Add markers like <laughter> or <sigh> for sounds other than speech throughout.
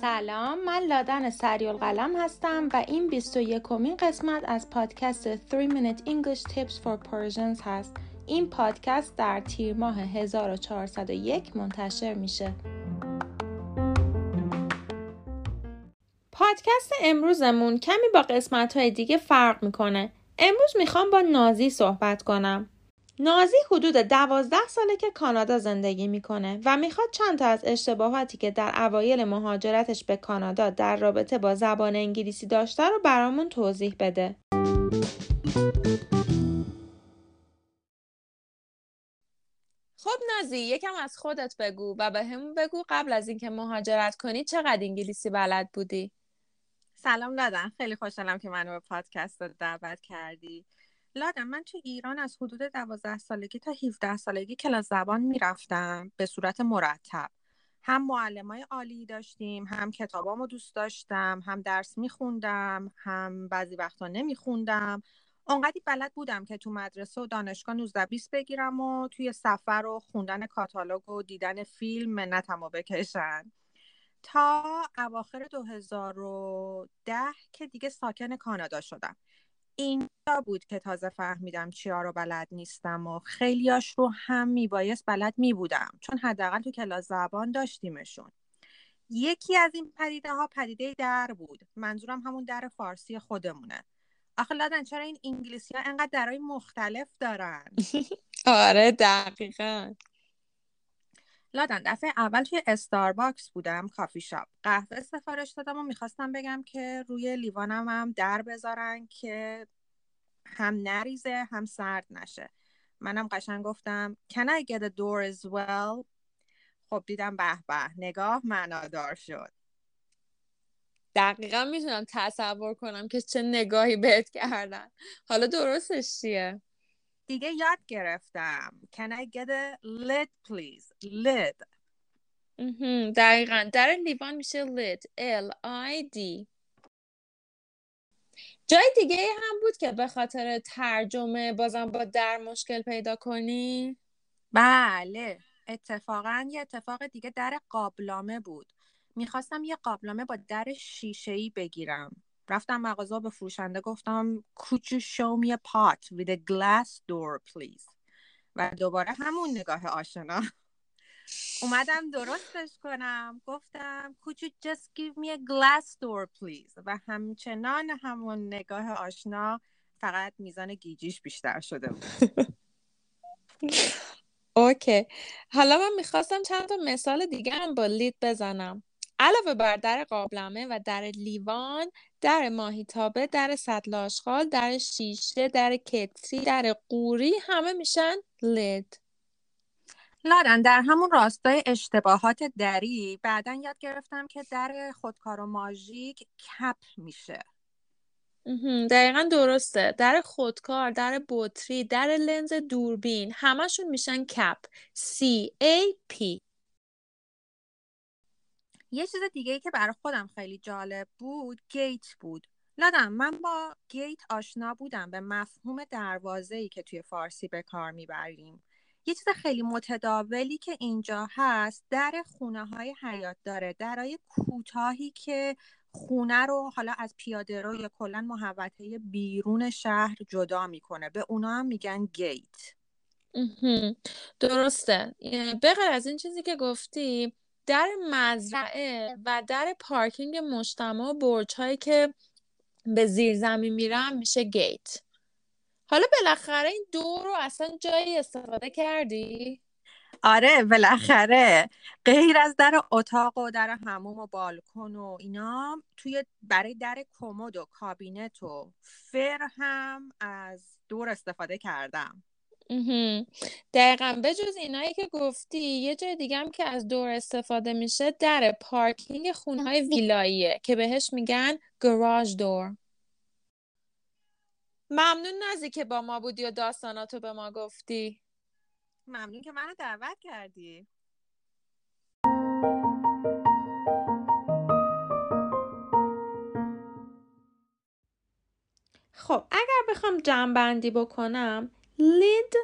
سلام من لادن سریال قلم هستم و این 21 کمین قسمت از پادکست 3 Minute English Tips for Persians هست. این پادکست در تیر ماه 1401 منتشر میشه. پادکست امروزمون کمی با قسمت های دیگه فرق می‌کنه. امروز می‌خوام با نازی صحبت کنم. نازی حدود دوازده ساله که کانادا زندگی می‌کنه و می‌خواد چند تا از اشتباهاتی که در اوایل مهاجرتش به کانادا در رابطه با زبان انگلیسی داشته رو برامون توضیح بده. خب نازی یکم از خودت بگو و به همون بگو قبل از اینکه مهاجرت کنی چقدر انگلیسی بلد بودی؟ سلام لادن خیلی خوشحالم که منو به پادکست دعوت کردی لادن من تو ایران از حدود دوازده سالگی تا 17 سالگی کلاس زبان می‌رفتم به صورت مرتب. هم معلم های عالی داشتیم هم کتابامو دوست داشتم هم درس میخوندم هم بعضی وقتا نمیخوندم. اونقدی بلد بودم که تو مدرسه و دانشگاه 19 20 بگیرم و توی سفر و خوندن کاتالوگ و دیدن فیلم منتمو بکشن تا اواخر 2010 که دیگه ساکن کانادا شدم. اینجا بود که تازه فهمیدم چیا رو بلد نیستم و خیلیاش رو هم میبایست بلد میبودم. چون حداقل تو کلاس زبان داشتیمشون. یکی از این پدیده ها پدیده در بود. منظورم همون در فارسی خودمونه. آخه لادن چرا این انگلیسی ها انقدر درهای مختلف دارن؟ <laughs> آره دقیقا. لادن دفعه اول توی استارباکس بودم کافی شاپ. قهوه سفارش دادم و می‌خواستم بگم که روی لیوانم هم در بذارن که هم نریزه هم سرد نشه. منم قشنگ گفتم Can I get a door as well? خب دیدم به به نگاه معنادار شد. دقیقا می‌تونم تصور کنم که چه نگاهی بهت کردن. حالا درستش چیه؟ دیگه یاد گرفتم. Can I get a lid please? Lid. دقیقا. در لیوان میشه lid. L I D. جای دیگه هم بود که به خاطر ترجمه بازم با در مشکل پیدا کنی؟ بله. اتفاقا یه اتفاق دیگه در قابلامه بود. می‌خواستم یه قابلمه با در شیشه بگیرم. رفتم مغازه به فروشنده گفتم could you show me a pot with a glass door please? و دوباره همون نگاه آشنا. اومدم درستش کنم گفتم could you just give me a glass door please? و همچنان همون نگاه آشنا فقط میزان گیجیش بیشتر شده بود. <laughs> اوکی. حالا من می‌خواستم چند تا مثال دیگه هم با لید بزنم. علاوه بر در قابلمه و در لیوان در ماهیتابه در سطل آشغال در شیشه در کتری در قوری همه میشن لید لادن در همون راستای اشتباهات دری بعدا یاد گرفتم که در خودکار و ماژیک کپ میشه. دقیقا درسته. در خودکار در بطری در لنز دوربین همشون میشن کپ. C A P. یه چیز دیگه ای که برای خودم خیلی جالب بود گیت بود. لادم من با گیت آشنا بودم به مفهوم دروازه ای که توی فارسی به کار می‌بریم. یه چیز خیلی متداولی که اینجا هست در خونه های حیات داره. درای کوتاهی که خونه رو حالا از پیاده رو یا کلا محوطه بیرون شهر جدا می‌کنه. به اونا هم میگن گیت. درسته. بغیر از این چیزی که گفتی در مزرعه و در پارکینگ مجتمع برج هایی که به زیر زمین میرن میشه گیت. حالا بالاخره این دور رو اصلا جایی استفاده کردی؟ آره بالاخره. غیر از در اتاق و در هموم و بالکن و اینا توی برای در کمد و کابینت و فر هم از دور استفاده کردم. دقیقا. به جز اینایی که گفتی یه جای دیگه هم که از دور استفاده میشه در پارکینگ خونهای ویلاییه که بهش میگن گراج دور. ممنون نازی که با ما بودی و داستاناتو به ما گفتی. ممنون که منو دعوت کردی. خب اگر بخوام جمع بندی بکنم لید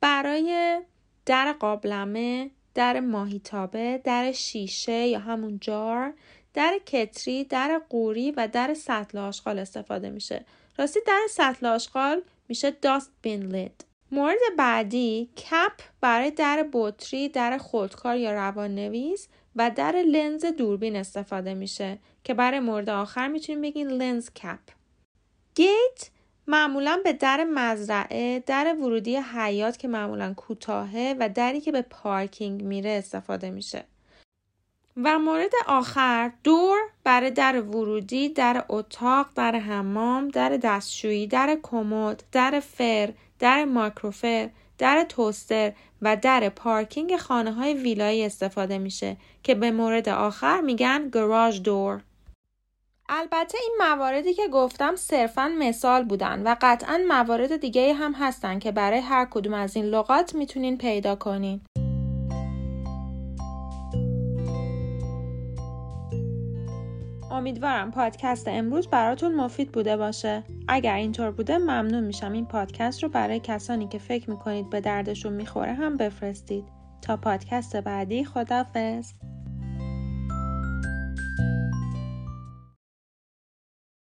برای در قابلمه در ماهیتابه در شیشه یا همون جار در کتری در قوری و در سطل آشغال استفاده میشه. راستی در سطل آشغال میشه داست بین لید مورد بعدی کپ برای در بطری در خودکار یا روان نویس و در لنز دوربین استفاده میشه که برای مورد آخر می‌تونیم بگیم لنز کپ. گیت معمولا به در مزرعه در ورودی حیات که معمولا کوتاهه و دری که به پارکینگ میره استفاده میشه. و مورد آخر دور برای در ورودی در اتاق در حمام در دستشویی در کمد در فر در ماکروفر در توستر و در پارکینگ خانه های ویلایی استفاده میشه که به مورد آخر میگن گراژ دور. البته این مواردی که گفتم صرفا مثال بودن و قطعا موارد دیگه هم هستن که برای هر کدوم از این لغات می‌تونین پیدا کنین. امیدوارم پادکست امروز براتون مفید بوده باشه. اگر اینطور بوده ممنون میشم این پادکست رو برای کسانی که فکر می‌کنید به دردشون می‌خوره هم بفرستید. تا پادکست بعدی خدافز.